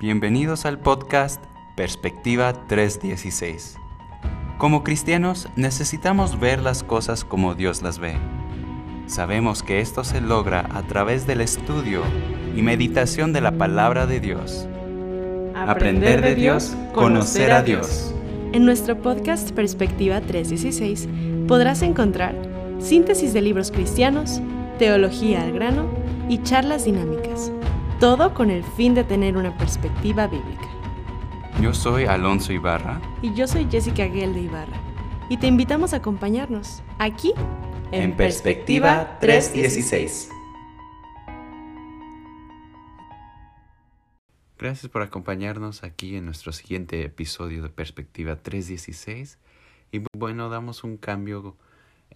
Bienvenidos al podcast Perspectiva 316. Como cristianos necesitamos ver las cosas como Dios las ve. Sabemos que esto se logra a través del estudio y meditación de la palabra de Dios. Aprender de Dios, conocer a Dios. En nuestro podcast Perspectiva 316 podrás encontrar síntesis de libros cristianos, teología al grano y charlas dinámicas. Todo con el fin de tener una perspectiva bíblica. Yo soy Alonso Ibarra. Y yo soy Jessica Guel de Ibarra. Y te invitamos a acompañarnos aquí en, Perspectiva 316. Gracias por acompañarnos aquí en nuestro siguiente episodio de Perspectiva 316. Y bueno, damos un cambio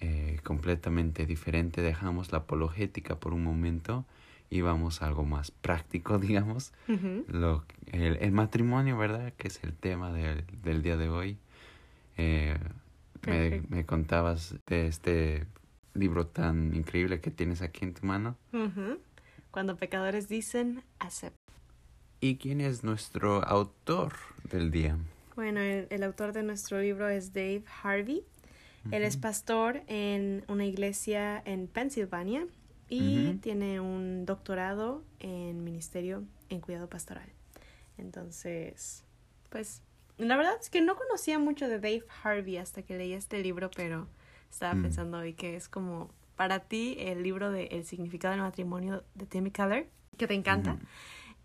eh, completamente diferente. Dejamos la apologética por un momento y vamos a algo más práctico, digamos. Lo, el, matrimonio, ¿verdad? Que es el tema del, del día de hoy. Eh, me, me, contabas de este libro tan increíble que tienes aquí en tu mano. Cuando pecadores dicen, acepta. ¿Y quién es nuestro autor del día? Bueno, el, autor de nuestro libro es Dave Harvey. Él es pastor en una iglesia en Pensilvania y tiene un doctorado en ministerio en cuidado pastoral. Entonces, pues, la verdad es que no conocía mucho de Dave Harvey hasta que leí este libro, pero estaba mm. pensando hoy que es como para ti el libro de El significado del matrimonio de Timmy Keller, que te encanta.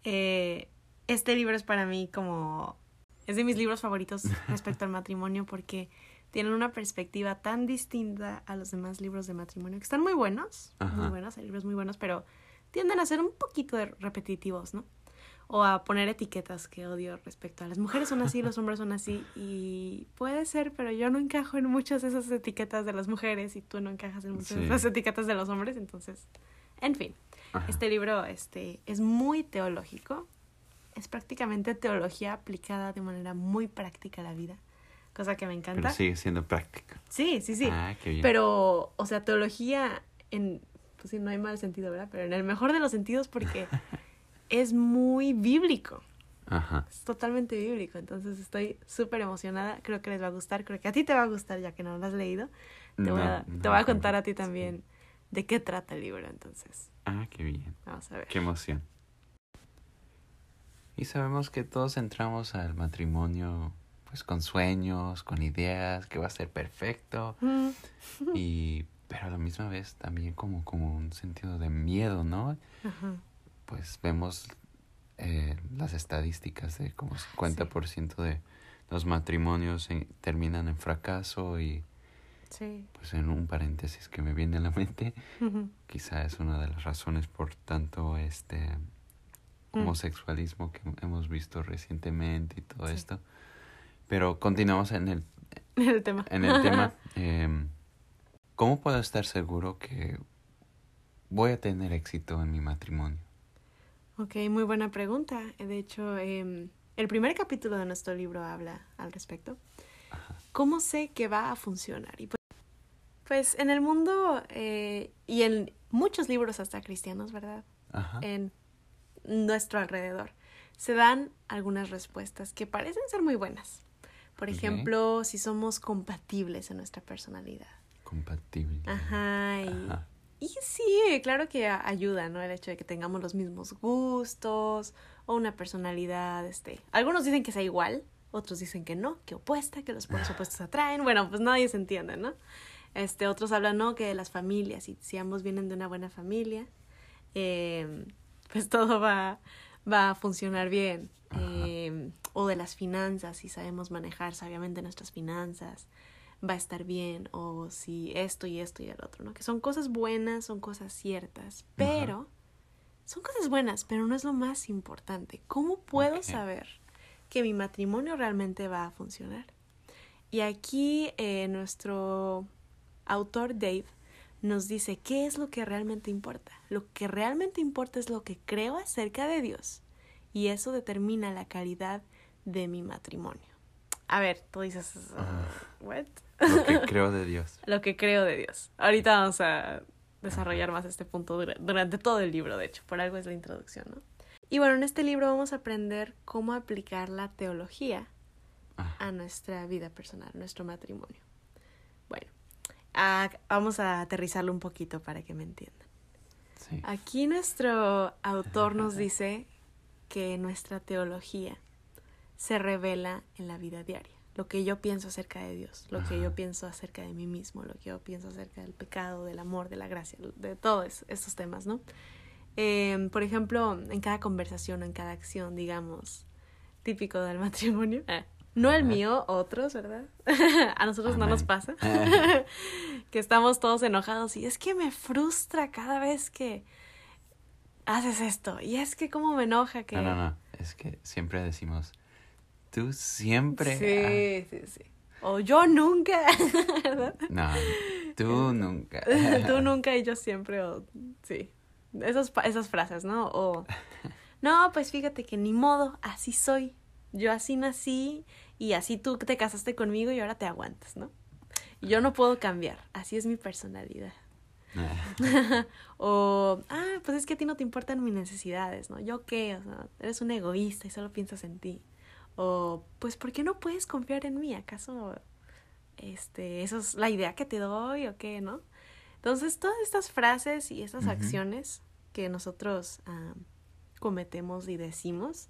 eh, este libro es para mí como, es de mis libros favoritos respecto al matrimonio porque tienen una perspectiva tan distinta a los demás libros de matrimonio, que están muy buenos, muy buenos, hay libros muy buenos, pero tienden a ser un poquito repetitivos, ¿no? O a poner etiquetas que odio respecto a las mujeres son así, los hombres son así, y puede ser, pero yo no encajo en muchas de esas etiquetas de las mujeres y tú no encajas en muchas de esas etiquetas de los hombres, entonces, en fin, este libro este, es muy teológico, es prácticamente teología aplicada de manera muy práctica a la vida cosa que me encanta. Pero sigue siendo práctica. Sí, sí, sí. Ah, qué bien. Pero, o sea, teología en, pues sí, no hay mal sentido, ¿verdad? Pero en el mejor de los sentidos porque es muy bíblico. Ajá. Es totalmente bíblico, entonces estoy súper emocionada, creo que les va a gustar, creo que a ti te va a gustar ya que no lo has leído. Te, voy, a, te voy a contar a ti también de qué trata el libro, entonces. Ah, qué bien. Vamos a ver. Qué emoción. Y sabemos que todos entramos al matrimonio pues con sueños, con ideas, que va a ser perfecto. Mm. y pero a la misma vez también como, como un sentido de miedo, ¿no? Pues vemos eh, las estadísticas de como 50% de los matrimonios terminan en fracaso y pues en un paréntesis que me viene a la mente, quizá es una de las razones por tanto este mm. homosexualismo que hemos visto recientemente y todo esto pero continuamos en el, el tema. En el tema. Em, ¿Cómo puedo estar seguro que voy a tener éxito en mi matrimonio? Ok, muy buena pregunta. De hecho, em, el primer capítulo de nuestro libro habla al respecto. ¿Cómo sé que va a funcionar? Y pues, pues en el mundo eh, y en muchos libros hasta cristianos, ¿verdad? Ajá. En nuestro alrededor se dan algunas respuestas que parecen ser muy buenas. Por ejemplo, si somos compatibles en nuestra personalidad. Compatibles. Ajá, y, sí, claro que ayuda, ¿no? El hecho de que tengamos los mismos gustos o una personalidad, este. Algunos dicen que sea igual, otros dicen que no, que opuesta, que los polos opuestos atraen. Bueno, pues nadie se entiende, ¿no? Este, otros hablan, no, que las familias, y si ambos vienen de una buena familia, eh, pues todo va, va a funcionar bien. Eh, o de las finanzas, si sabemos manejar sabiamente nuestras finanzas, va a estar bien, o si esto y esto y el otro, ¿no? Que son cosas buenas, son cosas ciertas, pero son cosas buenas, pero no es lo más importante. ¿Cómo puedo saber que mi matrimonio realmente va a funcionar? Y aquí eh, nuestro autor Dave nos dice qué es lo que realmente importa. Lo que realmente importa es lo que creo acerca de Dios y eso determina la calidad de mi matrimonio. A ver, tú dices, ¿what? Lo que creo de Dios. Lo que creo de Dios. Ahorita vamos a desarrollar más este punto durante todo el libro, de hecho, por algo es la introducción, ¿no? Y bueno, en este libro vamos a aprender cómo aplicar la teología Ah, a nuestra vida personal, nuestro matrimonio. Bueno, vamos a aterrizarlo un poquito para que me entiendan. sí. Aquí nuestro autor nos dice que nuestra teología se revela en la vida diaria. Lo que yo pienso acerca de Dios, lo que yo pienso acerca de mí mismo, lo que yo pienso acerca del pecado, del amor, de la gracia, de todos estos temas, ¿no? Eh, por ejemplo, en cada conversación, en cada acción, digamos, típico del matrimonio. No el mío, otros, ¿verdad? A nosotros no nos pasa. que estamos todos enojados y es que me frustra cada vez que haces esto. Y es que cómo me enoja que... No, no, no. Es que siempre decimos, tú siempre. Sí, sí, sí. O yo nunca, ¿verdad? no, tú nunca. Tú nunca y yo siempre, o sí. Esas, esas frases, ¿no? O, no, pues fíjate que ni modo, así soy. Yo así nací y así tú te casaste conmigo y ahora te aguantas, ¿no? Yo no puedo cambiar, así es mi personalidad. o, ah, pues es que a ti no te importan mis necesidades, ¿no? ¿Yo qué? O sea, eres un egoísta y solo piensas en ti. O, pues, ¿por qué no puedes confiar en mí? ¿Acaso, este, eso es la idea que te doy o qué, no? Entonces, todas estas frases y estas acciones que nosotros ah, cometemos y decimos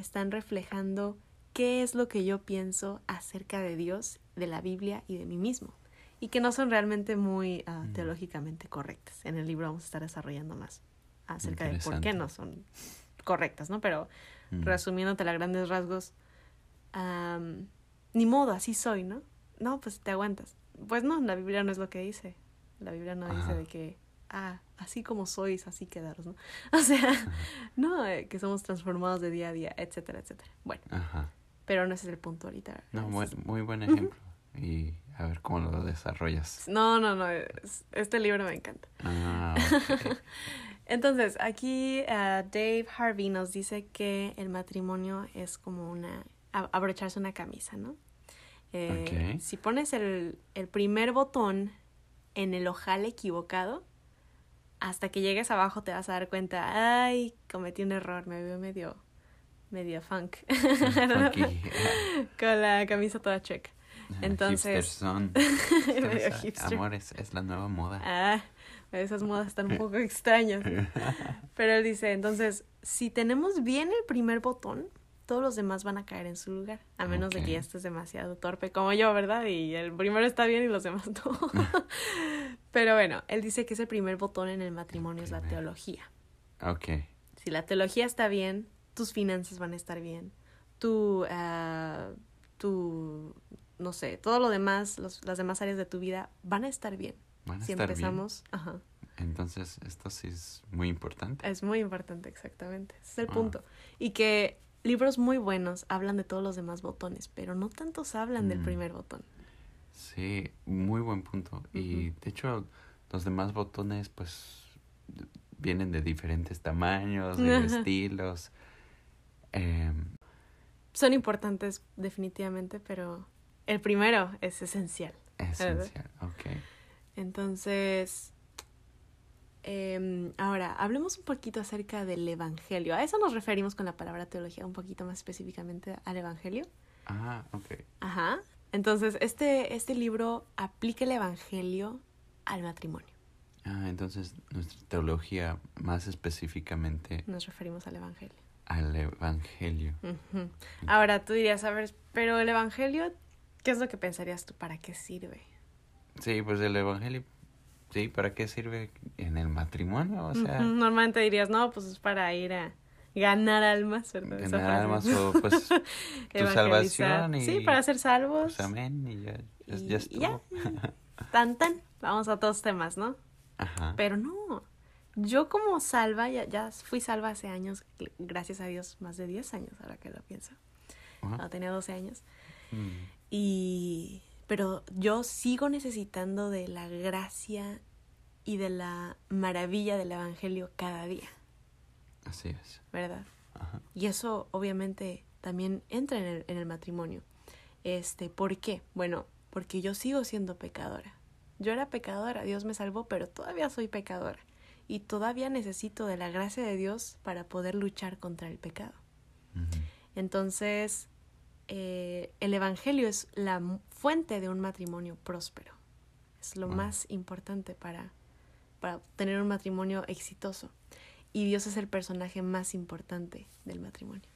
están reflejando qué es lo que yo pienso acerca de Dios, de la Biblia y de mí mismo. Y que no son realmente muy Mm. teológicamente correctas. En el libro vamos a estar desarrollando más acerca de por qué no son correctas, ¿no? Pero Mm. resumiéndote a grandes rasgos, am, ni modo, así soy, ¿no? No, pues te aguantas. Pues no, la Biblia no es lo que dice. La Biblia no dice de que, ah, así como sois, así quedaros, ¿no? O sea, no, eh, que somos transformados de día a día, etcétera, etcétera. Bueno, Ajá. pero no ese es el punto ahorita. No, muy buen ejemplo. Y a ver cómo lo desarrollas. No, no, no, es- este libro me encanta. Ah. Entonces, aquí ah, Dave Harvey nos dice que el matrimonio es como una abrocharse una camisa, ¿no? Eh. Si pones el, el primer botón en el ojal equivocado, hasta que llegues abajo te vas a dar cuenta, ay, cometí un error, me veo medio, medio funk, con la camisa toda check. Entonces- Hipster son. Medio Entonces, hipster. Amor, es, es la nueva moda. Ah, esas modas están un poco extrañas. Pero él dice, entonces, si tenemos bien el primer botón, todos los demás van a caer en su lugar, a menos de que ya estés demasiado torpe como yo, ¿verdad? Y el primero está bien y los demás no. Pero bueno, él dice que ese primer botón en el matrimonio es la teología. ok. Si la teología está bien, tus finanzas van a estar bien. Tu, ah, tu, no sé, todo lo demás, los- las demás áreas de tu vida van a estar bien. Van a si estar bien. empezamos, ajá. Entonces, esto sí es muy importante. Es muy importante, exactamente. Ese es el punto. Y que libros muy buenos hablan de todos los demás botones, pero no tantos hablan del Mm. primer botón. Sí, muy buen punto. Y de hecho, los demás botones, pues, vienen de diferentes tamaños, de Ajá. estilos. Em, Son importantes definitivamente, pero el primero es esencial. esencial, ok. Entonces, em, ahora, hablemos un poquito acerca del Evangelio. A eso nos referimos con la palabra teología, un poquito más específicamente al Evangelio. Ah, ok. Ajá. Entonces, este, este libro aplica el Evangelio al matrimonio. Ah, entonces nuestra teología, más específicamente Nos referimos al Evangelio. al Evangelio. Ahora tú dirías, a ver, pero el Evangelio, ¿qué es lo que pensarías tú? ¿Para qué sirve? Sí, pues el Evangelio, sí, ¿para qué sirve en el matrimonio? O sea. Normalmente dirías, no, pues es para ir a ganar almas, ¿verdad? Ganar almas o pues tu salvación y Sí, para ser salvos. pues amén y ya, ya, Y- ya y ya. estuvo. Tan, tan. Vamos a todos temas, ¿no? Ajá. Pero no. Yo como salva, ya, ya fui salva hace años, gracias a Dios, más de 10 años, ahora que lo pienso. Ajá. No, tenía 12 años. Mm. Y pero yo sigo necesitando de la gracia y de la maravilla del evangelio cada día, Así es. ¿verdad? Ajá. Y eso obviamente también entra en el, en el matrimonio. Este, ¿por qué? Bueno, porque yo sigo siendo pecadora. Yo era pecadora, Dios me salvó, pero todavía soy pecadora. y todavía necesito de la gracia de Dios para poder luchar contra el pecado. Entonces, eh, el Evangelio es la fuente de un matrimonio próspero. Es lo más importante para, para tener un matrimonio exitoso. Y Dios es el personaje más importante del matrimonio.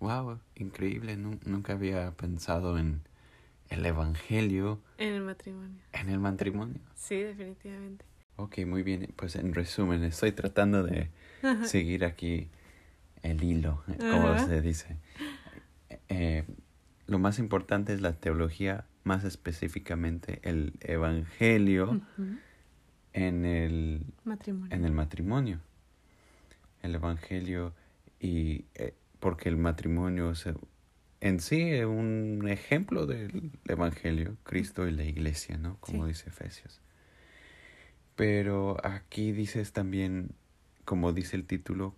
Wow, increíble. nunca había pensado en el Evangelio. En el matrimonio. En el matrimonio. Sí, definitivamente. Ok, muy bien. Pues en resumen, estoy tratando de seguir aquí el hilo, como se dice. Eh, lo más importante es la teología, más específicamente el Evangelio en, el, matrimonio. en el matrimonio. El Evangelio y eh, porque el matrimonio es en sí es un ejemplo del Evangelio, Cristo y la iglesia, ¿no? Como dice Efesios. Pero aquí dices también, como dice el título,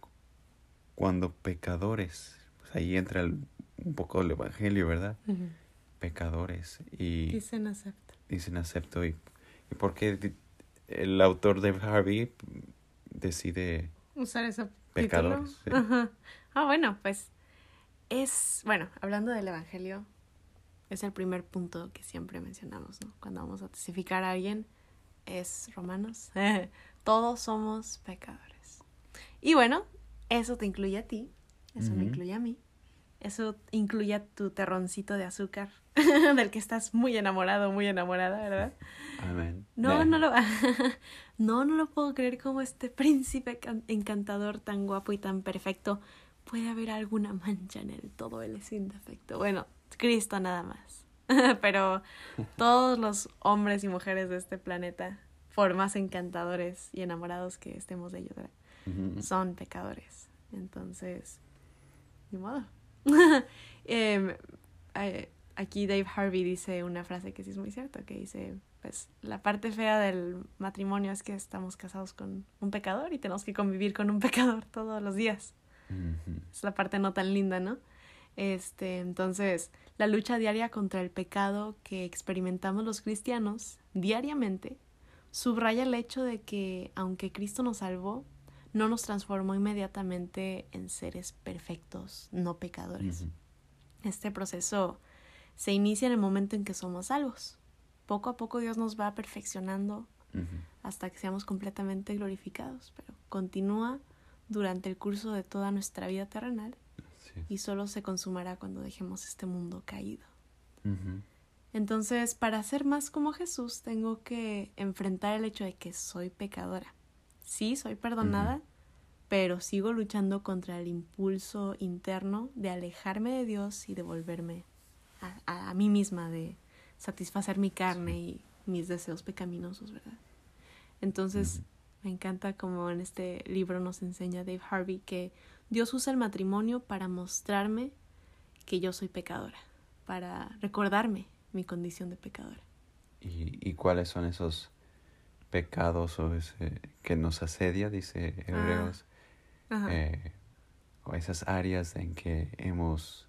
cuando pecadores, pues ahí entra un poco el Evangelio, ¿verdad? Pecadores. Y dicen acepto. Dicen acepto. ¿Y, y por qué el autor de Harvey decide usar ese pecadores? Ah, bueno, pues es, bueno, hablando del Evangelio, es el primer punto que siempre mencionamos, ¿no? Cuando vamos a testificar a alguien, es Romanos. Todos somos pecadores. Y bueno, eso te incluye a ti, eso me incluye a mí, eso incluye a tu terroncito de azúcar, del que estás muy enamorado, muy enamorada, ¿verdad? Amén. No, no lo, no, no lo puedo creer como este príncipe encantador tan guapo y tan perfecto puede haber alguna mancha en él, todo él es sin defecto. Bueno, Cristo nada más. Pero todos los hombres y mujeres de este planeta, por más encantadores y enamorados que estemos de ellos, son pecadores. Entonces, ni modo. Em, eh, aquí Dave Harvey dice una frase que sí es muy cierta, que dice, pues la parte fea del matrimonio es que estamos casados con un pecador y tenemos que convivir con un pecador todos los días. Es la parte no tan linda, ¿no? Este, entonces, la lucha diaria contra el pecado que experimentamos los cristianos diariamente subraya el hecho de que aunque Cristo nos salvó, no nos transformó inmediatamente en seres perfectos, no pecadores. Este proceso se inicia en el momento en que somos salvos. Poco a poco Dios nos va perfeccionando hasta que seamos completamente glorificados, pero continúa durante el curso de toda nuestra vida terrenal y solo se consumará cuando dejemos este mundo caído. Entonces, para ser más como Jesús, tengo que enfrentar el hecho de que soy pecadora. Sí, soy perdonada, pero sigo luchando contra el impulso interno de alejarme de Dios y de volverme a, mí misma, de satisfacer mi carne y mis deseos pecaminosos, ¿verdad? Entonces, me encanta como en este libro nos enseña Dave Harvey que Dios usa el matrimonio para mostrarme que yo soy pecadora, para recordarme mi condición de pecadora. ¿Y, y cuáles son esos pecados o ese que nos asedia, dice ah, Hebreos? eh, o esas áreas en que hemos,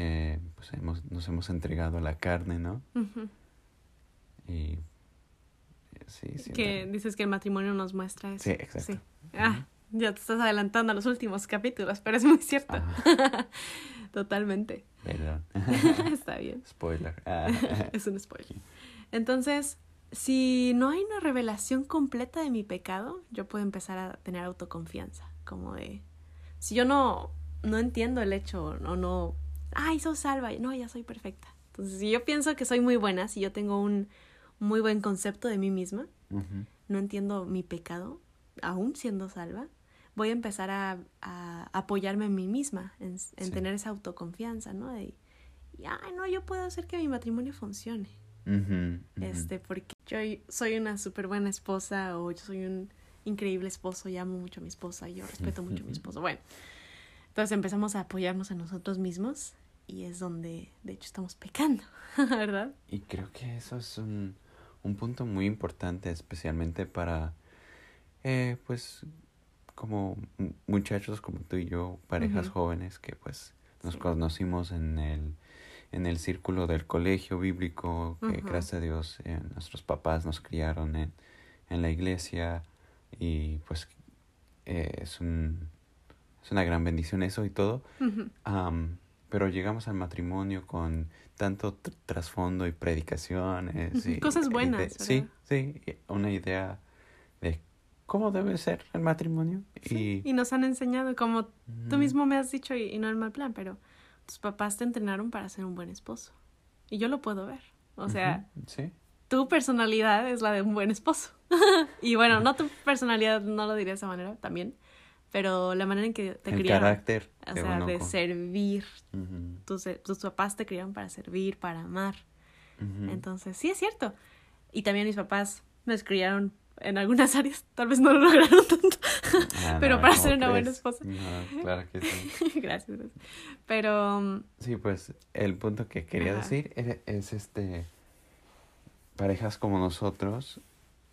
eh, pues hemos, nos hemos entregado a la carne, ¿no? Y que dices que el matrimonio nos muestra eso. Sí, exacto. Ah, ya te estás adelantando a los últimos capítulos, pero es muy cierto. Totalmente. Perdón. Está bien. Spoiler. es un spoiler. Entonces, si no hay una revelación completa de mi pecado, yo puedo empezar a tener autoconfianza, como de si yo no no entiendo el hecho o no, ay, soy salva, no, ya soy perfecta. Entonces, si yo pienso que soy muy buena, si yo tengo un muy buen concepto de mí misma, no entiendo mi pecado, aún siendo salva, voy a empezar a, apoyarme en mí misma, en, tener esa autoconfianza, ¿no? De, ay, no, yo puedo hacer que mi matrimonio funcione. Este, porque yo soy una súper buena esposa o yo soy un increíble esposo y amo mucho a mi esposa y yo respeto mucho a mi esposo. Bueno, entonces empezamos a apoyarnos a nosotros mismos y es donde, de hecho, estamos pecando, ¿verdad? Y creo que eso es un un punto muy importante, especialmente para, eh, pues, como muchachos como tú y yo, parejas jóvenes que pues nos conocimos en el, en el círculo del colegio bíblico, que gracias a Dios eh, nuestros papás nos criaron en, en la iglesia y pues eh, es, un, es una gran bendición eso y todo. pero llegamos al matrimonio con tanto trasfondo y predicaciones. Y, Cosas buenas. sí, sí, una idea de cómo debe ser el matrimonio. y... y nos han enseñado, como tú mismo me has dicho, y, no en mal plan, pero tus papás te entrenaron para ser un buen esposo. Y yo lo puedo ver. O sea, sí. tu personalidad es la de un buen esposo. y bueno, no tu personalidad, no lo diría de esa manera también, pero la manera en que te el carácter. O sea, de servir. tus, tus, papás te criaron para servir, para amar. Entonces, sí es cierto. Y también mis papás me criaron en algunas áreas, tal vez no lo lograron tanto, ah, pero para ser una buena esposa. claro que sí. gracias, Pero... Um, sí, pues el punto que quería decir es, este, parejas como nosotros,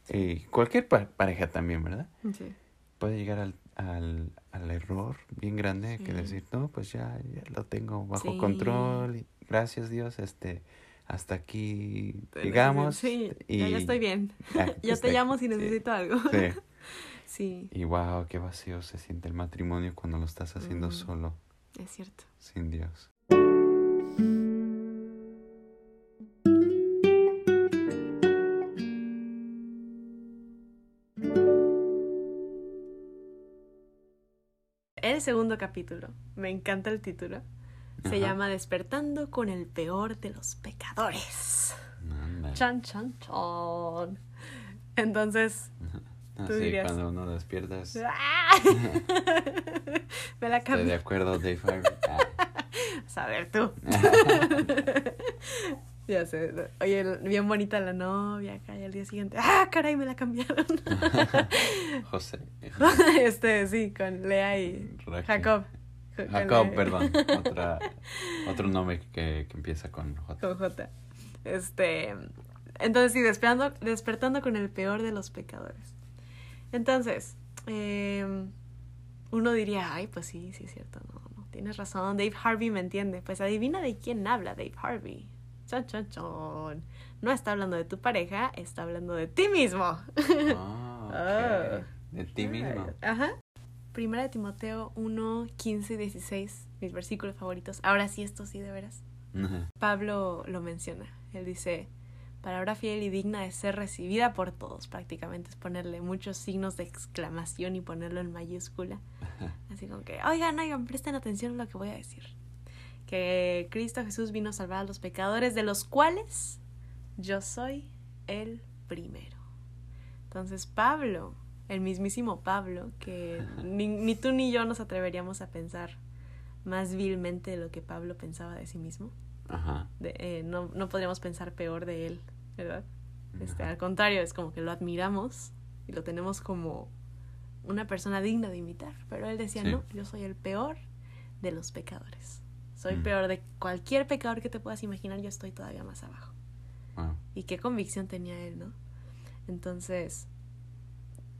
y cualquier pareja también, ¿verdad? Sí. Puede llegar al, al, al error bien grande que decir, no, pues ya, ya lo tengo bajo control, y gracias Dios, este hasta aquí llegamos. Sí, y... ya, estoy bien. Ya, te llamo si necesito algo. Sí. sí. Y wow, qué vacío se siente el matrimonio cuando lo estás haciendo mm, solo. Es cierto. Sin Dios. Segundo capítulo. Me encanta el título. Se llama Despertando con el peor de los pecadores. Chan, chan, chan. Entonces, tú dirías... cuando uno despierta es... Me la cambié. Estoy de acuerdo, Dave A ver, tú. ya sé. Oye, bien bonita la novia acá y al día siguiente. ¡Ah, caray! Me la cambiaron. José. este, sí, con Lea y Jacob. Jacob, perdón. Otra, otro nombre que, que, empieza con J. Con J. Este. Entonces, sí, despertando, despertando con el peor de los pecadores. Entonces, eh, uno diría, ay, pues sí, sí es cierto, no, no, tienes razón, Dave Harvey me entiende. Pues adivina de quién habla Dave Harvey. Chon, chon, chon. No está hablando de tu pareja, está hablando de ti mismo. Ah, De ti mismo. Ajá. Primera de Timoteo 1, 15 y 16, mis versículos favoritos. Ahora sí, esto sí, de veras. Pablo lo menciona. Él dice, palabra fiel y digna de ser recibida por todos. Prácticamente es ponerle muchos signos de exclamación y ponerlo en mayúscula. Así como que, oigan, oigan, presten atención a lo que voy a decir. Que Cristo Jesús vino a salvar a los pecadores, de los cuales yo soy el primero. Entonces Pablo el mismísimo Pablo, que ni, tú ni yo nos atreveríamos a pensar más vilmente de lo que Pablo pensaba de sí mismo. Ajá. Eh, no, no podríamos pensar peor de él, ¿verdad? Este, al contrario, es como que lo admiramos y lo tenemos como una persona digna de imitar. Pero él decía, no, yo soy el peor de los pecadores. Soy mm. peor de cualquier pecador que te puedas imaginar, yo estoy todavía más abajo. Y qué convicción tenía él, ¿no? Entonces,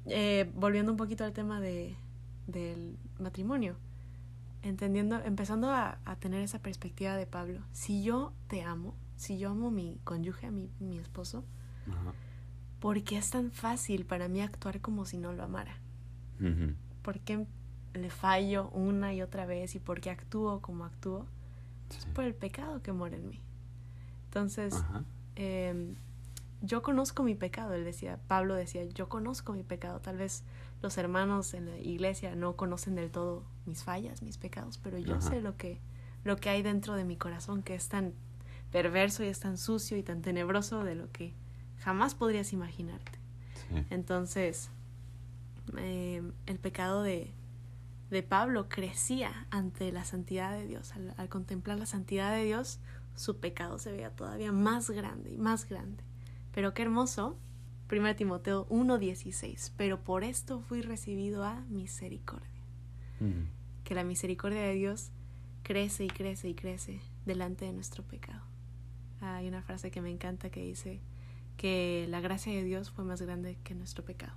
eh, volviendo un poquito al tema de, del matrimonio, entendiendo, empezando a, tener esa perspectiva de Pablo, si yo te amo, si yo amo a mi cónyuge, a mi, mi esposo, ¿por qué es tan fácil para mí actuar como si no lo amara? ¿Por qué le fallo una y otra vez y por qué actúo como actúo? Es por el pecado que mora en mí. Entonces, eh, yo conozco mi pecado, él decía, Pablo decía, yo conozco mi pecado, tal vez los hermanos en la iglesia no conocen del todo mis fallas, mis pecados, pero yo sé lo que, lo que hay dentro de mi corazón, que es tan perverso y es tan sucio y tan tenebroso de lo que jamás podrías imaginarte. Entonces, eh, el pecado de, de Pablo crecía ante la santidad de Dios. al contemplar la santidad de Dios, su pecado se veía todavía más grande y más grande. Pero qué hermoso. 1 Timoteo 1:16. Pero por esto fui recibido a misericordia. Mm. Que la misericordia de Dios crece y crece y crece delante de nuestro pecado. Hay una frase que me encanta que dice que la gracia de Dios fue más grande que nuestro pecado.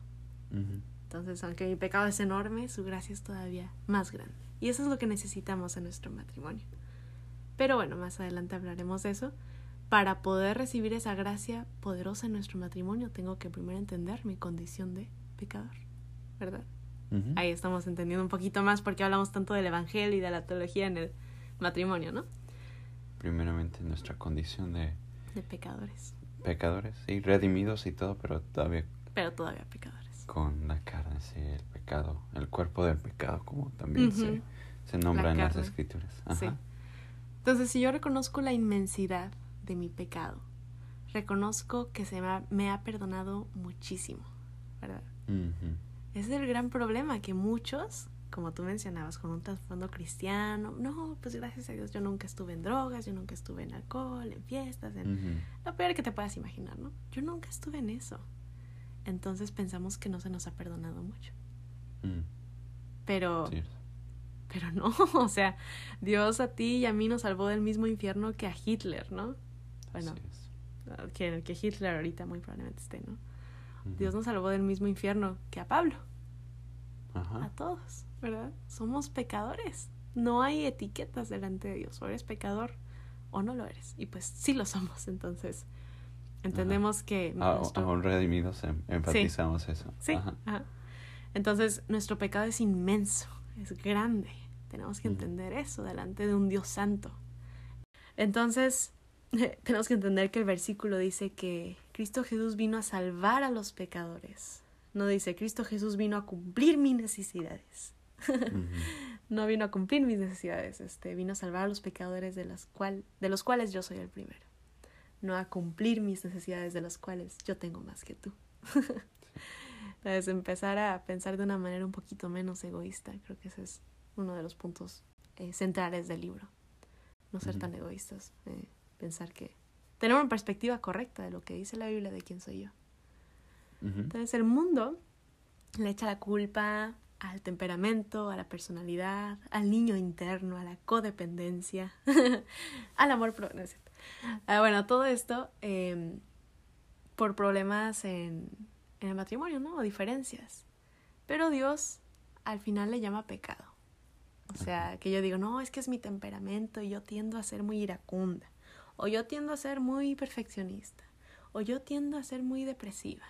Entonces, aunque mi pecado es enorme, su gracia es todavía más grande. Y eso es lo que necesitamos en nuestro matrimonio. Pero bueno, más adelante hablaremos de eso. para poder recibir esa gracia poderosa en nuestro matrimonio, tengo que primero entender mi condición de pecador, ¿verdad? Ahí estamos entendiendo un poquito más porque hablamos tanto del Evangelio y de la teología en el matrimonio, ¿no? Primeramente nuestra condición de... De pecadores. Pecadores, sí, redimidos y todo, pero todavía... Pero todavía pecadores. Con la carne, sí, el pecado, el cuerpo del pecado, como también se, se, nombra en las escrituras. Sí. Entonces, si yo reconozco la inmensidad de mi pecado, reconozco que se me ha, perdonado muchísimo, ¿verdad? Ese es el gran problema, que muchos, como tú mencionabas, con un trasfondo cristiano, no, pues gracias a Dios yo nunca estuve en drogas, yo nunca estuve en alcohol, en fiestas, en lo peor que te puedas imaginar, ¿no? Yo nunca estuve en eso. Entonces pensamos que no se nos ha perdonado mucho. Mm. Pero... Pero no, o sea, Dios a ti y a mí nos salvó del mismo infierno que a Hitler, ¿no? Bueno, que, que Hitler ahorita muy probablemente esté, ¿no? Dios nos salvó del mismo infierno que a Pablo. A todos, ¿verdad? Somos pecadores. No hay etiquetas delante de Dios. O eres pecador o no lo eres. Y pues sí lo somos. Entonces, entendemos que... Aún redimidos em, enfatizamos eso. Sí. Entonces, nuestro pecado es inmenso, es grande. Tenemos que entender eso delante de un Dios santo. Entonces, tenemos que entender que el versículo dice que Cristo Jesús vino a salvar a los pecadores. No dice, Cristo Jesús vino a cumplir mis necesidades. no vino a cumplir mis necesidades, este, vino a salvar a los pecadores de, las cual, de los cuales yo soy el primero. No a cumplir mis necesidades de los cuales yo tengo más que tú. Entonces, empezar a pensar de una manera un poquito menos egoísta, creo que ese es uno de los puntos eh, centrales del libro. No ser tan egoístas. Eh, pensar que tener una perspectiva correcta de lo que dice la Biblia de quién soy yo. Entonces el mundo le echa la culpa al temperamento, a la personalidad, al niño interno, a la codependencia, al amor propio. Ah, bueno, todo esto em, por problemas en, en el matrimonio, ¿no? O diferencias. Pero Dios al final le llama pecado. O sea, que yo digo, no, es que es mi temperamento y yo tiendo a ser muy iracunda. O yo tiendo a ser muy perfeccionista. O yo tiendo a ser muy depresiva.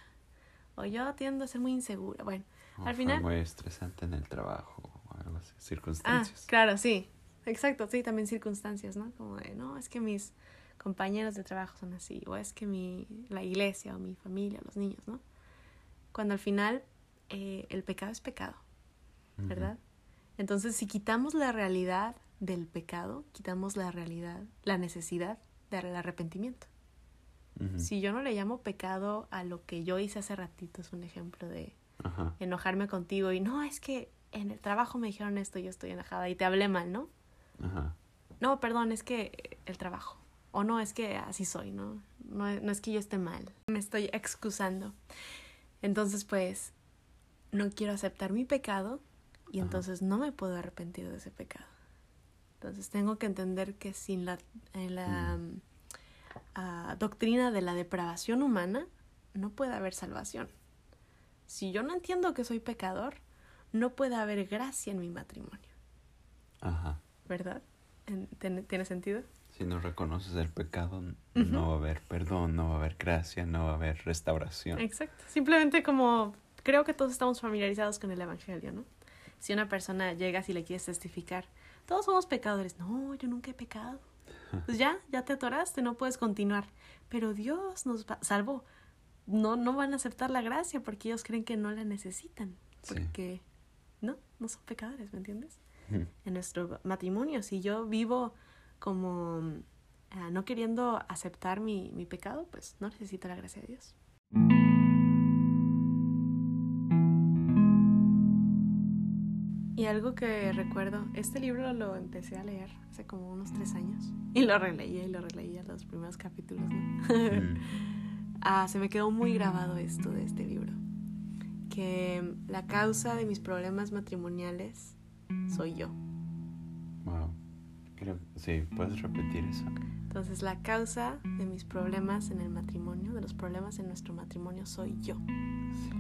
O yo tiendo a ser muy insegura. Bueno, al final... Muy estresante en el trabajo o algo así. Circunstancias. Ah, claro, sí. Exacto, sí, también circunstancias, ¿no? Como de, no, es que mis compañeros de trabajo son así. O es que mi, la iglesia o mi familia, los niños, ¿no? Cuando al final eh, el pecado es pecado, ¿verdad? Entonces, si quitamos la realidad del pecado, quitamos la realidad, la necesidad del arrepentimiento. Si yo no le llamo pecado a lo que yo hice hace ratito, es un ejemplo de enojarme contigo y no, es que en el trabajo me dijeron esto y yo estoy enojada y te hablé mal, ¿no? No, perdón, es que el trabajo. O no, es que así soy, ¿no? ¿no? No es que yo esté mal. Me estoy excusando. Entonces, pues, no quiero aceptar mi pecado y entonces no me puedo arrepentir de ese pecado. Entonces tengo que entender que sin la, la mm. ah, doctrina de la depravación humana no puede haber salvación. Si yo no entiendo que soy pecador, no puede haber gracia en mi matrimonio. Ajá. ¿Verdad? ¿Tiene sentido? Si no reconoces el pecado, no va a haber perdón, no va a haber gracia, no va a haber restauración. Exacto. Simplemente como creo que todos estamos familiarizados con el Evangelio, ¿no? Si una persona llega y le quieres testificar, todos somos pecadores. No, yo nunca he pecado. Pues ya, ya te atoraste, no puedes continuar. Pero Dios nos salvó. No, no van a aceptar la gracia porque ellos creen que no la necesitan. Porque no, no son pecadores, ¿me entiendes? En nuestro matrimonio, si yo vivo como ah, no queriendo aceptar mi, mi pecado, pues no necesito la gracia de Dios. Y algo que recuerdo, este libro lo empecé a leer hace como unos tres años y lo releía y lo releía los primeros capítulos. Mm. ah, se me quedó muy grabado esto de este libro, que la causa de mis problemas matrimoniales soy yo. Wow. Sí, puedes repetir eso. Entonces, la causa de mis problemas en el matrimonio, de los problemas en nuestro matrimonio, soy yo. Sí,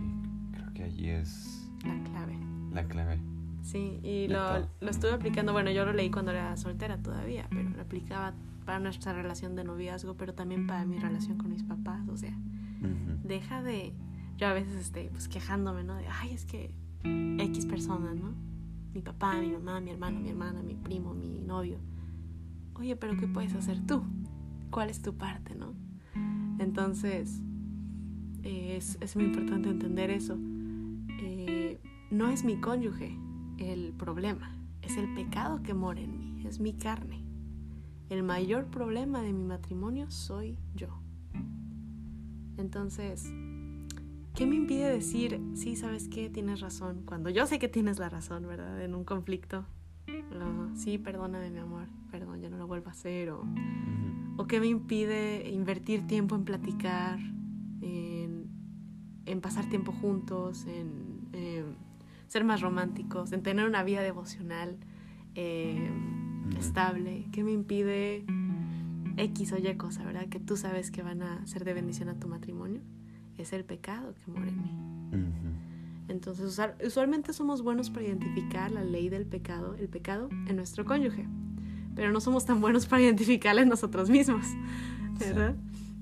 creo que allí es... La clave. La clave. Sí, y lo, lo, estuve aplicando, bueno, yo lo leí cuando era soltera todavía, pero lo aplicaba para nuestra relación de noviazgo, pero también para mi relación con mis papás. O sea, deja de. Yo a veces, este, pues quejándome, ¿no? De, ay, es que X persona, ¿no? Mi papá, mi mamá, mi hermano, mi hermana, mi primo, mi novio. Oye, pero ¿qué puedes hacer tú? ¿Cuál es tu parte, no? Entonces, es, es, muy importante entender eso. Eh, no es mi cónyuge el problema, es el pecado que mora en mí, es mi carne. El mayor problema de mi matrimonio soy yo. Entonces, ¿qué me impide decir, sí, sabes qué, tienes razón? Cuando yo sé que tienes la razón, ¿verdad? En un conflicto. sí, perdóname, mi amor, perdón, ya no lo vuelvo a hacer. O, o qué me impide invertir tiempo en platicar, en, en pasar tiempo juntos, en, en, ser más románticos, en tener una vida devocional. Eh, estable, que me impide X o Y cosa, ¿verdad? Que tú sabes que van a ser de bendición a tu matrimonio, es el pecado que muere en mí. Entonces, usualmente somos buenos para identificar la ley del pecado, el pecado en nuestro cónyuge, pero no somos tan buenos para identificarla en nosotros mismos, ¿verdad?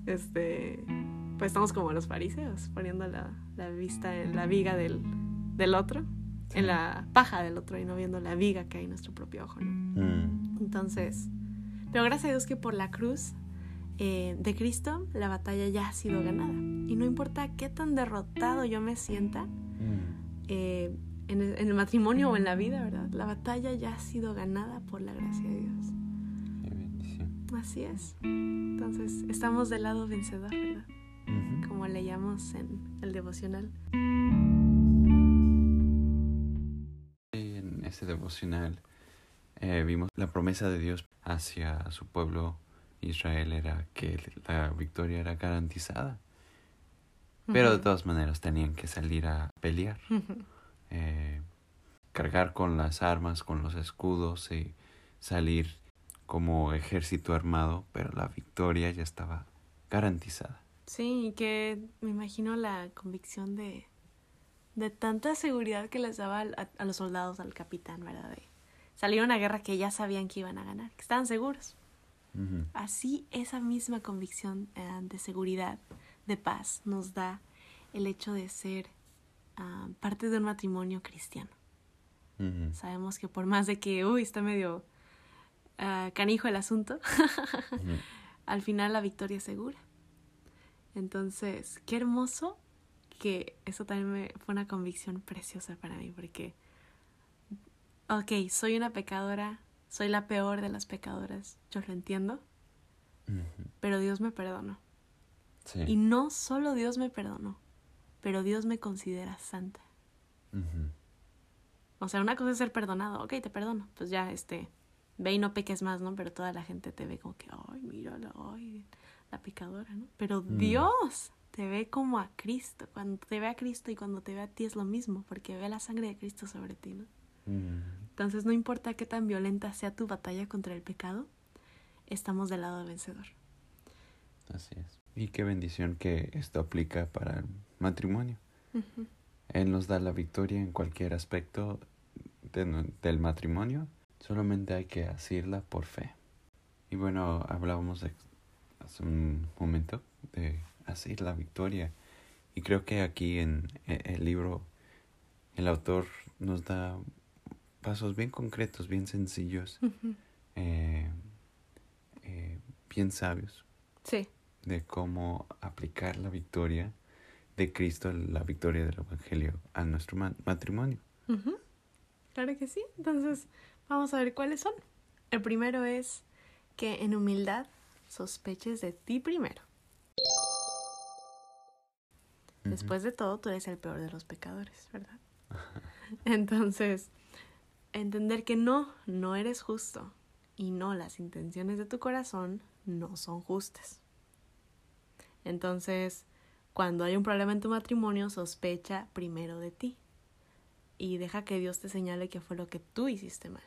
Este, pues estamos como los fariseos, poniendo la, la vista en la viga del, del otro en la paja del otro y no viendo la viga que hay en nuestro propio ojo. Mm. Entonces, pero gracias a Dios que por la cruz eh, de Cristo la batalla ya ha sido ganada. Y no importa qué tan derrotado yo me sienta mm. eh, en, el, matrimonio o en la vida, ¿verdad? La batalla ya ha sido ganada por la gracia de Dios. Así es. Entonces, estamos del lado vencedor, ¿verdad? Como leíamos en el devocional. este devocional eh, vimos la promesa de Dios hacia su pueblo Israel era que la victoria era garantizada. Pero de todas maneras tenían que salir a pelear, eh, cargar con las armas, con los escudos y salir como ejército armado, pero la victoria ya estaba garantizada. Sí, que me imagino la convicción de, de tanta seguridad que les daba a, los soldados, al capitán, ¿verdad? De salir a una guerra que ya sabían que iban a ganar, que estaban seguros. Así esa misma convicción eh, de seguridad, de paz, nos da el hecho de ser ah, parte de un matrimonio cristiano. Sabemos que por más de que, uy, está medio uh, canijo el asunto, al final la victoria es segura. Entonces, qué hermoso que eso también me, fue una convicción preciosa para mí, porque, ok, soy una pecadora, soy la peor de las pecadoras, yo lo entiendo, pero Dios me perdonó. Y no solo Dios me perdonó, pero Dios me considera santa. O sea, una cosa es ser perdonado, ok, te perdono, pues ya, este, ve y no peques más, ¿no? Pero toda la gente te ve como que, ay, mírala, ay, la pecadora, ¿no? Pero mm. Dios te ve como a Cristo. Cuando te ve a Cristo y cuando te ve a ti es lo mismo, porque ve la sangre de Cristo sobre ti, ¿no? Mm. Entonces no importa qué tan violenta sea tu batalla contra el pecado, estamos del lado vencedor. Así es. Y qué bendición que esto aplica para el matrimonio. Él nos da la victoria en cualquier aspecto del matrimonio. Solamente hay que hacerla por fe. Y bueno, hablábamos hace un momento de así la victoria. Y creo que aquí en e, el libro el autor nos da pasos bien concretos, bien sencillos, eh, eh, bien sabios. Sí. De cómo aplicar la victoria de Cristo, la victoria del Evangelio a nuestro matrimonio. Claro que sí. Entonces, vamos a ver cuáles son. El primero es que en humildad sospeches de ti primero. Después de todo, tú eres el peor de los pecadores, ¿verdad? Entonces, entender que no, no eres justo y no, las intenciones de tu corazón no son justas. Entonces, cuando hay un problema en tu matrimonio, sospecha primero de ti y deja que Dios te señale qué fue lo que tú hiciste mal.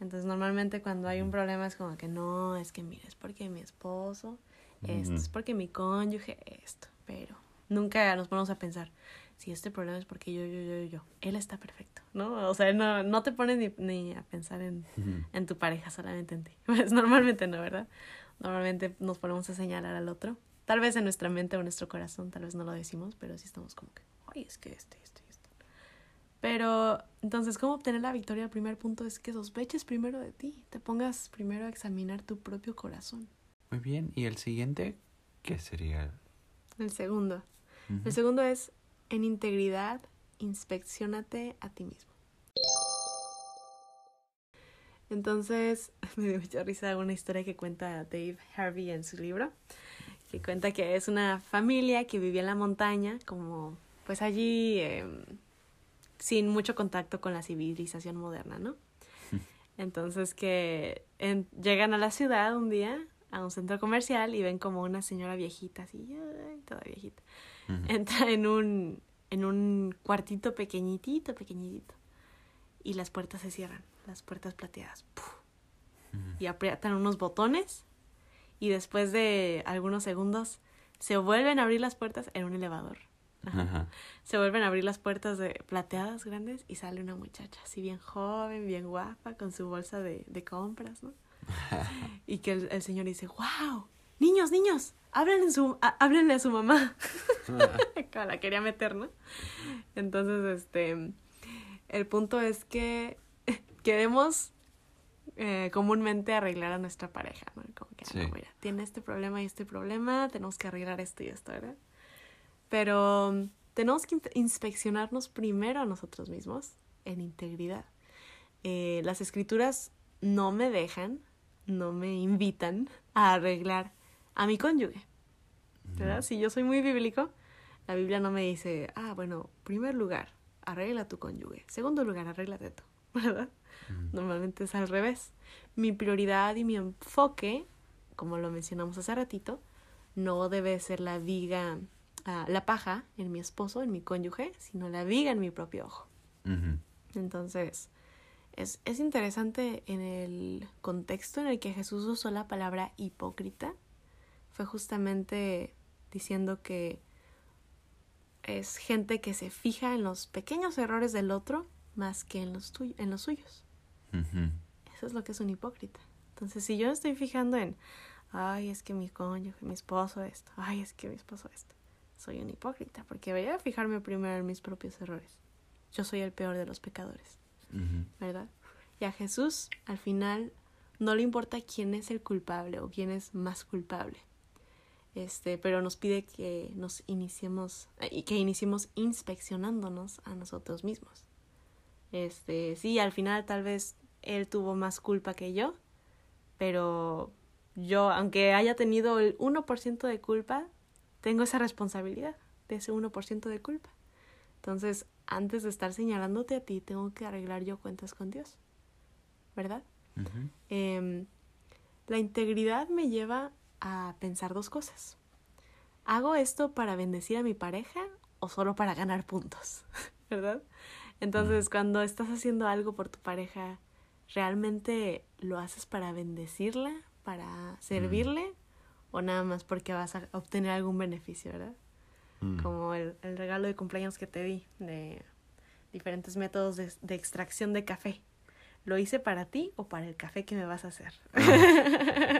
Entonces, normalmente cuando hay un problema es como que no, es que mira, es porque mi esposo, esto, es porque mi cónyuge, esto, pero Nunca nos ponemos a pensar, si este problema es porque yo, yo, yo, yo, él está perfecto, ¿no? O sea, no, no te pones ni, ni a pensar en, en tu pareja, solamente en ti. Pues normalmente no, ¿verdad? Normalmente nos ponemos a señalar al otro. Tal vez en nuestra mente o en nuestro corazón, tal vez no lo decimos, pero sí estamos como que, ay, es que este, este, este. Pero entonces, ¿cómo obtener la victoria? El primer punto es que sospeches primero de ti, te pongas primero a examinar tu propio corazón. Muy bien, ¿y el siguiente qué sería? El segundo. El segundo es, en integridad, inspeccionate a ti mismo. Entonces, me dio mucha risa una historia que cuenta Dave Harvey en su libro, que cuenta que es una familia que vivía en la montaña, como pues allí em, sin mucho contacto con la civilización moderna, ¿no? Entonces que llegan a la ciudad un día, a un centro comercial, y ven como una señora viejita, así, toda viejita, entra en un, en un cuartito pequeñitito, pequeñitito, y las puertas se cierran las puertas plateadas. Y aprietan unos botones y después de algunos segundos se vuelven a abrir las puertas en un elevador. Se vuelven a abrir las puertas de plateadas grandes y sale una muchacha así bien joven, bien guapa, con su bolsa de, de compras, ¿no? y que el, señor dice, wow, niños, niños, háblenle, su, háblenle a su mamá. la quería meter, ¿no? Entonces, este, el punto es que queremos eh, comúnmente arreglar a nuestra pareja, ¿no? Como que, ah, mira, tiene este problema y este problema, tenemos que arreglar esto y esto, ¿verdad? Pero um, tenemos que inspeccionarnos primero a nosotros mismos en integridad. Eh, las escrituras no me dejan, no me invitan a arreglar a mi cónyuge, ¿verdad? Si yo soy muy bíblico, la Biblia no me dice, ah, bueno, primer lugar, arregla tu cónyuge. Segundo lugar, arréglate tú, ¿verdad? Normalmente es al revés. Mi prioridad y mi enfoque, como lo mencionamos hace ratito, no debe ser la viga, ah, la paja en mi esposo, en mi cónyuge, sino la viga en mi propio ojo. Entonces, es, es interesante en el contexto en el que Jesús usó la palabra hipócrita, fue justamente diciendo que es gente que se fija en los pequeños errores del otro más que en los, en los suyos. Eso es lo que es un hipócrita. Entonces, si yo estoy fijando en, ay, es que mi cónyuge, mi esposo esto, ay, es que mi esposo esto, soy un hipócrita, porque voy a fijarme primero en mis propios errores. Yo soy el peor de los pecadores, ¿verdad? Y a Jesús, al final, no le importa quién es el culpable o quién es más culpable. Este, pero nos pide que nos iniciemos y que iniciemos inspeccionándonos a nosotros mismos. Este, sí, al final tal vez él tuvo más culpa que yo, pero yo, aunque haya tenido el 1% de culpa, tengo esa responsabilidad de ese 1% de culpa. Entonces, antes de estar señalándote a ti, tengo que arreglar yo cuentas con Dios, ¿verdad? Em, la integridad me lleva a pensar dos cosas. ¿Hago esto para bendecir a mi pareja o solo para ganar puntos? ¿Verdad? Entonces, cuando estás haciendo algo por tu pareja, ¿realmente lo haces para bendecirla, para servirle o nada más porque vas a obtener algún beneficio, verdad? Como el, el, regalo de cumpleaños que te di de diferentes métodos de, de, extracción de café. ¿Lo hice para ti o para el café que me vas a hacer? Ah.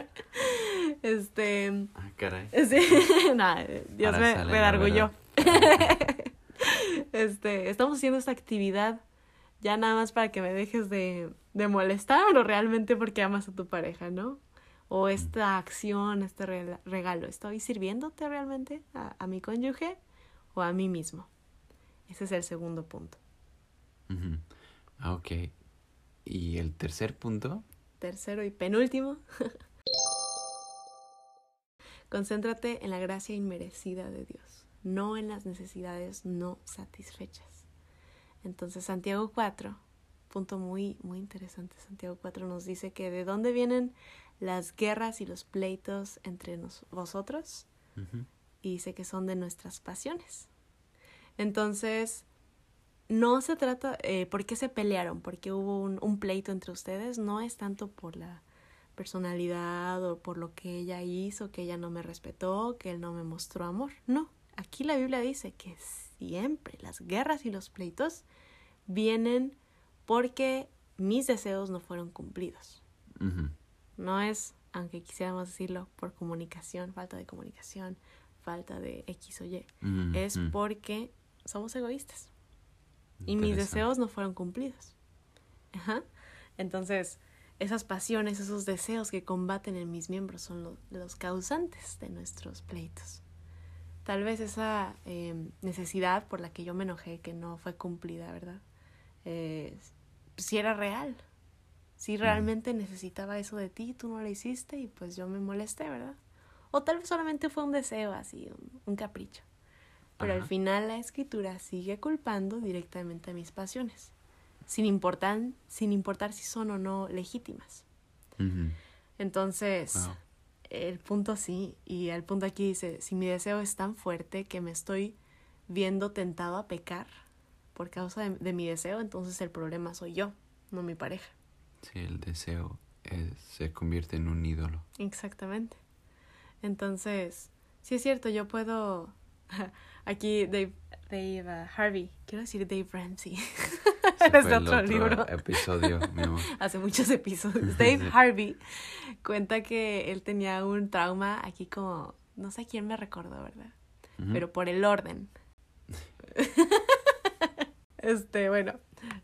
este... Ah, caray. Sí, nada, Dios me, me orgullo. este, estamos haciendo esta actividad ya nada más para que me dejes de, de molestar o realmente porque amas a tu pareja, ¿no? O esta acción, este regalo, ¿estoy sirviéndote realmente a, a mi cónyuge o a mí mismo? Ese es el segundo punto. Ah, ok. ¿Y el tercer punto? Tercero y penúltimo. Concéntrate en la gracia inmerecida de Dios, no en las necesidades no satisfechas. Entonces Santiago 4, punto muy, muy interesante, Santiago 4 nos dice que de dónde vienen las guerras y los pleitos entre nos, vosotros y dice que son de nuestras pasiones. Entonces, no se trata, eh, ¿por qué se pelearon? ¿Por hubo un, un pleito entre ustedes? No es tanto por la personalidad o por lo que ella hizo, que ella no me respetó, que él no me mostró amor. No, aquí la Biblia dice que siempre las guerras y los pleitos vienen porque mis deseos no fueron cumplidos. No es, aunque quisiéramos decirlo, por comunicación, falta de comunicación, falta de X o Y. Es porque somos egoístas. Y mis deseos no fueron cumplidos. Ajá. Entonces, esas pasiones, esos deseos que combaten en mis miembros son los causantes de nuestros pleitos. Tal vez esa em, necesidad por la que yo me enojé, que no fue cumplida, ¿verdad? Eh, si era real. Si realmente necesitaba eso de ti, tú no lo hiciste y pues yo me molesté, ¿verdad? O tal vez solamente fue un deseo así, un, capricho. Pero al final la escritura sigue culpando directamente a mis pasiones sin importar, sin importar si son o no legítimas. Entonces, el punto sí, y el punto aquí dice, si mi deseo es tan fuerte que me estoy viendo tentado a pecar por causa de, mi deseo, entonces el problema soy yo, no mi pareja. Sí, el deseo se convierte en un ídolo. Exactamente. Entonces, sí es cierto, yo puedo... Aquí Dave, Dave uh, Harvey, quiero decir Dave Ramsey. es otro, libro. Episodio, Hace muchos episodios. Dave Harvey cuenta que él tenía un trauma aquí como, no sé quién me recordó, ¿verdad? Pero por el orden. este, bueno,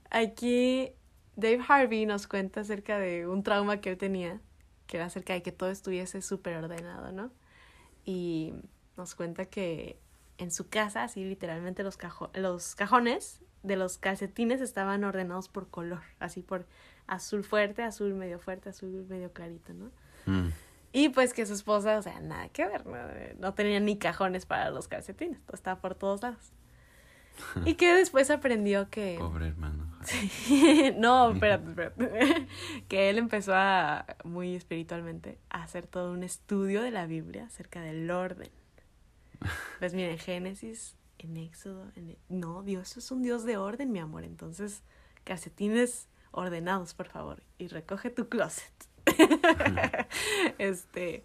aquí Dave Harvey nos cuenta acerca de un trauma que él tenía, que era acerca de que todo estuviese súper ordenado, ¿no? Y nos cuenta que en su casa, así literalmente los, los cajones de los calcetines estaban ordenados por color, así por azul fuerte, azul medio fuerte, azul medio clarito, ¿no? Mm. Y pues que su esposa, o sea, nada que ver, no, tenía ni cajones para los calcetines, estaba por todos lados. Y que después aprendió que... Pobre hermano. no, espérate, espérate. que él empezó a, muy espiritualmente, a hacer todo un estudio de la Biblia acerca del orden. Pues miren, Génesis en Éxodo. En... No, Dios es un Dios de orden, mi amor. Entonces, calcetines ordenados, por favor. Y recoge tu closet. este,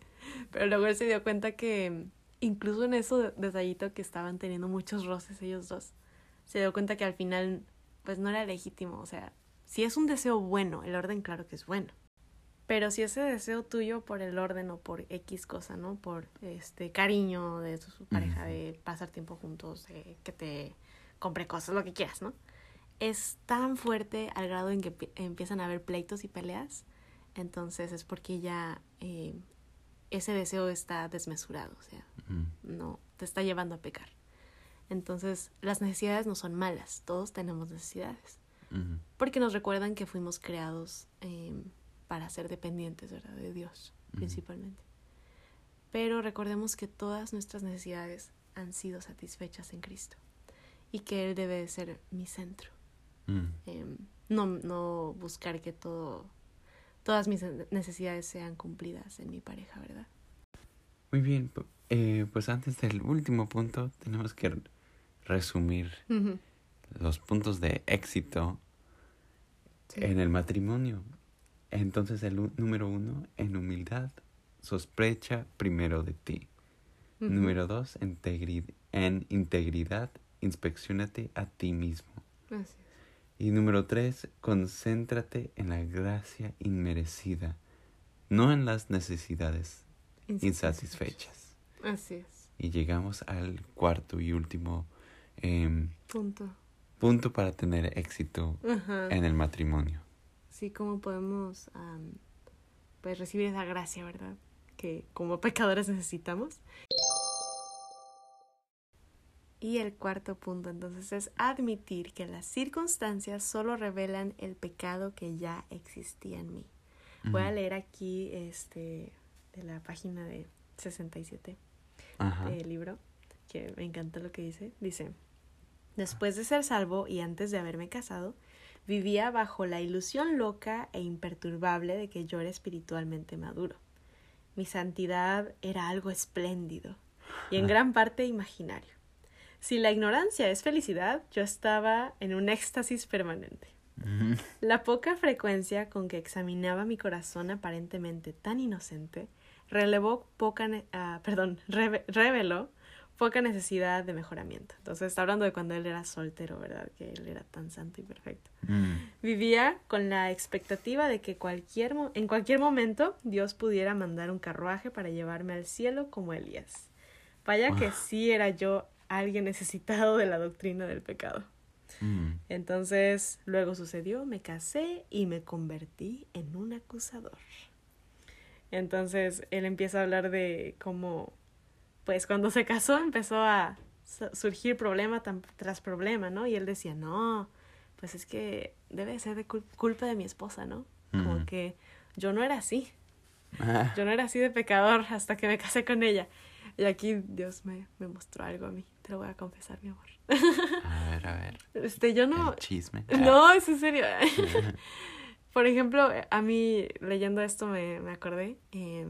pero luego él se dio cuenta que incluso en eso detallito que estaban teniendo muchos roces ellos dos, se dio cuenta que al final pues no era legítimo, o sea, si es un deseo bueno, el orden claro que es bueno. Pero si ese deseo tuyo por el orden o por X cosa, ¿no? Por este cariño de su pareja, de pasar tiempo juntos, de que te compre cosas, lo que quieras, ¿no? Es tan fuerte al grado en que empiezan a haber pleitos y peleas, entonces es porque ya eh, ese deseo está desmesurado, o sea, no, te está llevando a pecar. Entonces, las necesidades no son malas, todos tenemos necesidades, porque nos recuerdan que fuimos creados eh, para ser dependientes, ¿verdad? De Dios, principalmente. Pero recordemos que todas nuestras necesidades han sido satisfechas en Cristo y que Él debe de ser mi centro. Mm. Em, no, no buscar que todo, todas mis necesidades sean cumplidas en mi pareja, ¿verdad? Muy bien, eh, pues antes del último punto tenemos que resumir los puntos de éxito en el matrimonio. Entonces el número uno, en humildad, sospecha primero de ti. Número dos, en integridad, inspeccionate a ti mismo. Y número tres, concéntrate en la gracia inmerecida, no en las necesidades insatisfechas. Así es. Y llegamos al cuarto y último em, punto. punto para tener éxito en el matrimonio sí cómo podemos pues recibir esa gracia, ¿verdad? Que como pecadores necesitamos. Y el cuarto punto entonces es admitir que las circunstancias solo revelan el pecado que ya existía en mí. Voy a leer aquí este de la página de 67 del libro, que me encanta lo que dice. Dice, después de ser salvo y antes de haberme casado, vivía bajo la ilusión loca e imperturbable de que yo era espiritualmente maduro. Mi santidad era algo espléndido y en gran parte imaginario. Si la ignorancia es felicidad, yo estaba en un éxtasis permanente. La poca frecuencia con que examinaba mi corazón aparentemente tan inocente relevó poca, ah, perdón, reveló poca necesidad de mejoramiento. Entonces está hablando de cuando él era soltero, ¿verdad? Que él era tan santo y perfecto. Mm. Vivía con la expectativa de que cualquier en cualquier momento Dios pudiera mandar un carruaje para llevarme al cielo como Elías. Vaya que sí era yo alguien necesitado de la doctrina del pecado. Mm. Entonces, luego sucedió, me casé y me convertí en un acusador. Entonces, él empieza a hablar de cómo, pues cuando se casó empezó a su- surgir problema tras problema, ¿no? Y él decía, no, pues es que debe ser de cul- culpa de mi esposa, ¿no? Como que yo no era así, Ah, yo no era así de pecador hasta que me casé con ella. Y aquí Dios me, me mostró algo a mí, te lo voy a confesar, mi amor. a ver, a ver. Este, yo no, El chisme. no, es en serio. Por ejemplo, a mí leyendo esto me, me acordé, eh,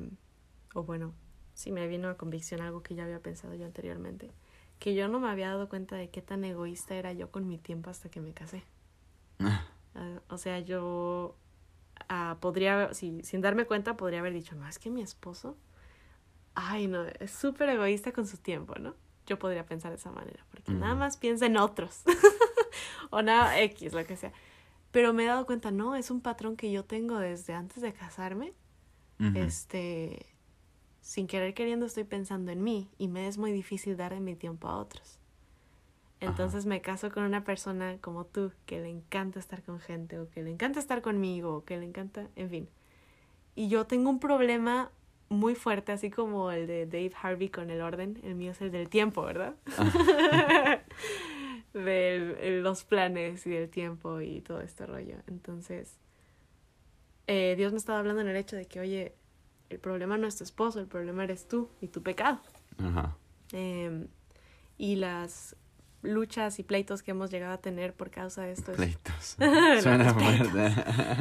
o bueno, sí me vino a convicción algo que ya había pensado yo anteriormente, que yo no me había dado cuenta de qué tan egoísta era yo con mi tiempo hasta que me casé. Ah, Ah, o sea, yo ah, podría, si, sin darme cuenta, podría haber dicho, no, es que mi esposo, ay, no, es súper egoísta con su tiempo, ¿no? Yo podría pensar de esa manera, porque nada más piensa en otros, o nada X, lo que sea. Pero me he dado cuenta, no, es un patrón que yo tengo desde antes de casarme, este, sin querer queriendo estoy pensando en mí y me es muy difícil darle mi tiempo a otros. Entonces me caso con una persona como tú, que le encanta estar con gente, o que le encanta estar conmigo, o que le encanta, en fin. Y yo tengo un problema muy fuerte, así como el de Dave Harvey con el orden, el mío es el del tiempo, ¿verdad? de el- los planes y del tiempo y todo este rollo. Entonces, eh, Dios me estaba hablando en el hecho de que, oye, el problema no es tu esposo, el problema eres tú y tu pecado. Ajá. Em, y las luchas y pleitos que hemos llegado a tener por causa de esto es, Pleitos. Los Suena fuerte.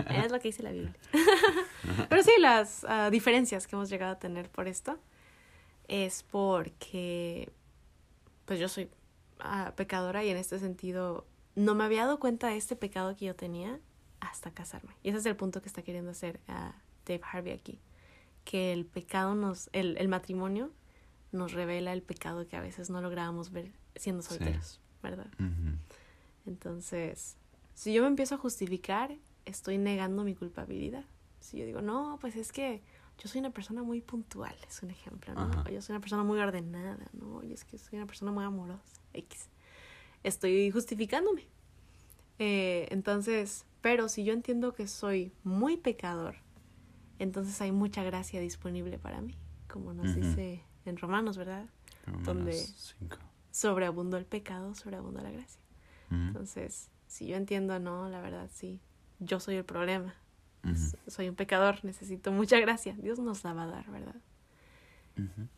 es lo que dice la Biblia. Pero sí, las ah, diferencias que hemos llegado a tener por esto es porque, pues yo soy ah, pecadora y en este sentido no me había dado cuenta de este pecado que yo tenía hasta casarme. Y ese es el punto que está queriendo hacer ah, Dave Harvey aquí. Que el pecado nos, el, el matrimonio nos revela el pecado que a veces no lográbamos ver siendo Sí. solteros, ¿verdad? Entonces, si yo me empiezo a justificar, estoy negando mi culpabilidad. Si yo digo, no, pues es que yo soy una persona muy puntual, es un ejemplo, ¿no? Ajá. O yo soy una persona muy ordenada, ¿no? Y es que soy una persona muy amorosa, X. Estoy justificándome. Eh, entonces, pero si yo entiendo que soy muy pecador, entonces hay mucha gracia disponible para mí, como nos dice en Romanos, ¿verdad? Romanos Donde- cinco. Sobreabundó el pecado, sobreabundó la gracia. Entonces, si yo entiendo, no, la verdad sí, yo soy el problema, soy un pecador, necesito mucha gracia, Dios nos la va a dar, ¿verdad?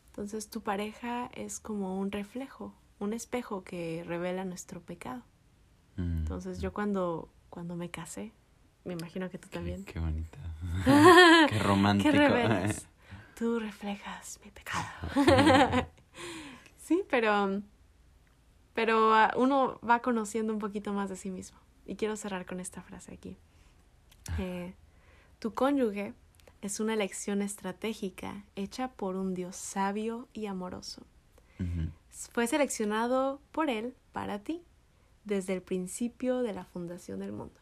Entonces tu pareja es como un reflejo, un espejo que revela nuestro pecado. Entonces yo cuando, cuando me casé, me imagino que tú también, Qué, bonita. qué romántico. ¿qué revelas? Tú reflejas mi pecado. sí, pero, pero ah, uno va conociendo un poquito más de sí mismo. Y quiero cerrar con esta frase aquí. Eh, tu cónyuge es una elección estratégica hecha por un Dios sabio y amoroso. Fue seleccionado por Él para ti desde el principio de la fundación del mundo.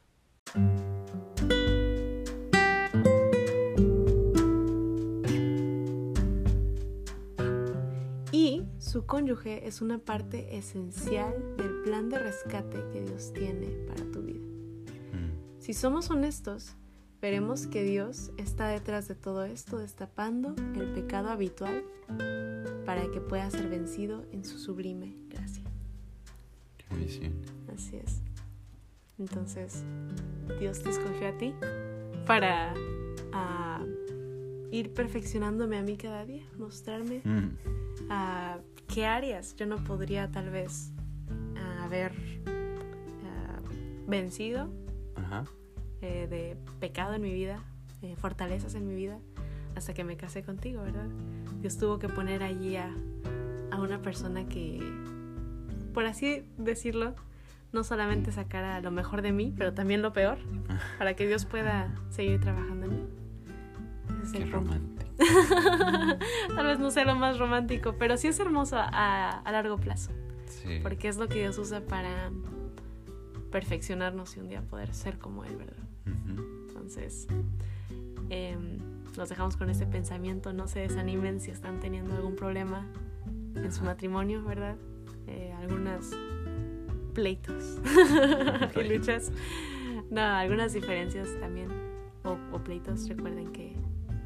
Cónyuge es una parte esencial del plan de rescate que Dios tiene para tu vida. Mm. Si somos honestos, veremos que Dios está detrás de todo esto, destapando el pecado habitual para que pueda ser vencido en su sublime gracia. Qué. Así es. Entonces, Dios te escogió a ti para ah, ir perfeccionándome a mí cada día, mostrarme Mm. ah, qué áreas yo no podría tal vez ah, haber ah, vencido Ajá. eh, de pecado en mi vida, eh, fortalezas en mi vida, hasta que me casé contigo, ¿verdad? Dios tuvo que poner allí a, a una persona que, por así decirlo, no solamente sacara lo mejor de mí, pero también lo peor, para que Dios pueda seguir trabajando en mí. Ese es Qué el romántico. Tal vez no sea lo más romántico, pero sí es hermoso a, largo plazo. Porque es lo que Dios usa para perfeccionarnos y un día poder ser como Él, ¿verdad? Entonces, em, los dejamos con ese pensamiento. No se desanimen si están teniendo algún problema en su matrimonio, ¿verdad? Eh, algunas pleitos y luchas. No, algunas diferencias también o, o, pleitos. Recuerden que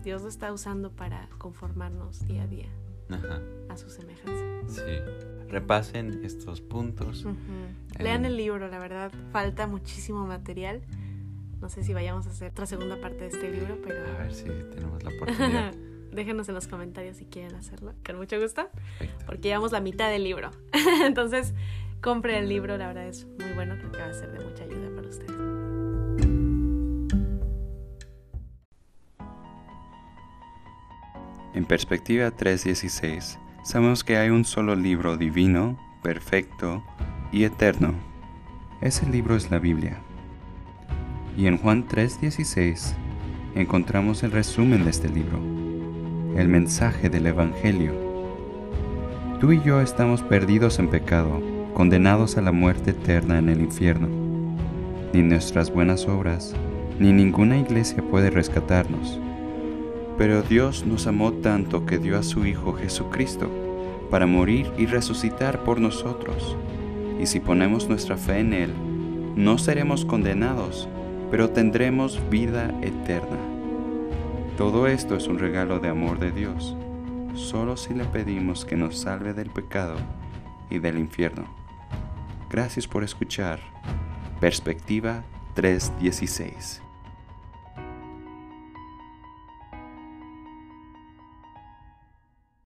Dios lo está usando para conformarnos día a día a su semejanza. Sí. Repasen estos puntos. Lean el libro, la verdad. Falta muchísimo material. No sé si vayamos a hacer otra segunda parte de este libro, pero... A ver si tenemos la oportunidad. Déjenos en los comentarios si quieren hacerlo, con mucho gusto. Porque llevamos la mitad del libro. Entonces, compre el libro, la verdad es muy bueno, creo que va a ser de mucha ayuda para ustedes. En perspectiva 3.16, sabemos que hay un solo libro divino, perfecto y eterno. Ese libro es la Biblia. Y en Juan 3.16 encontramos el resumen de este libro, el mensaje del Evangelio. Tú y yo estamos perdidos en pecado, condenados a la muerte eterna en el infierno. Ni nuestras buenas obras, ni ninguna iglesia puede rescatarnos. Pero Dios nos amó tanto que dio a su Hijo Jesucristo para morir y resucitar por nosotros. Y si ponemos nuestra fe en Él, no seremos condenados, pero tendremos vida eterna. Todo esto es un regalo de amor de Dios, solo si le pedimos que nos salve del pecado y del infierno. Gracias por escuchar Perspectiva 316.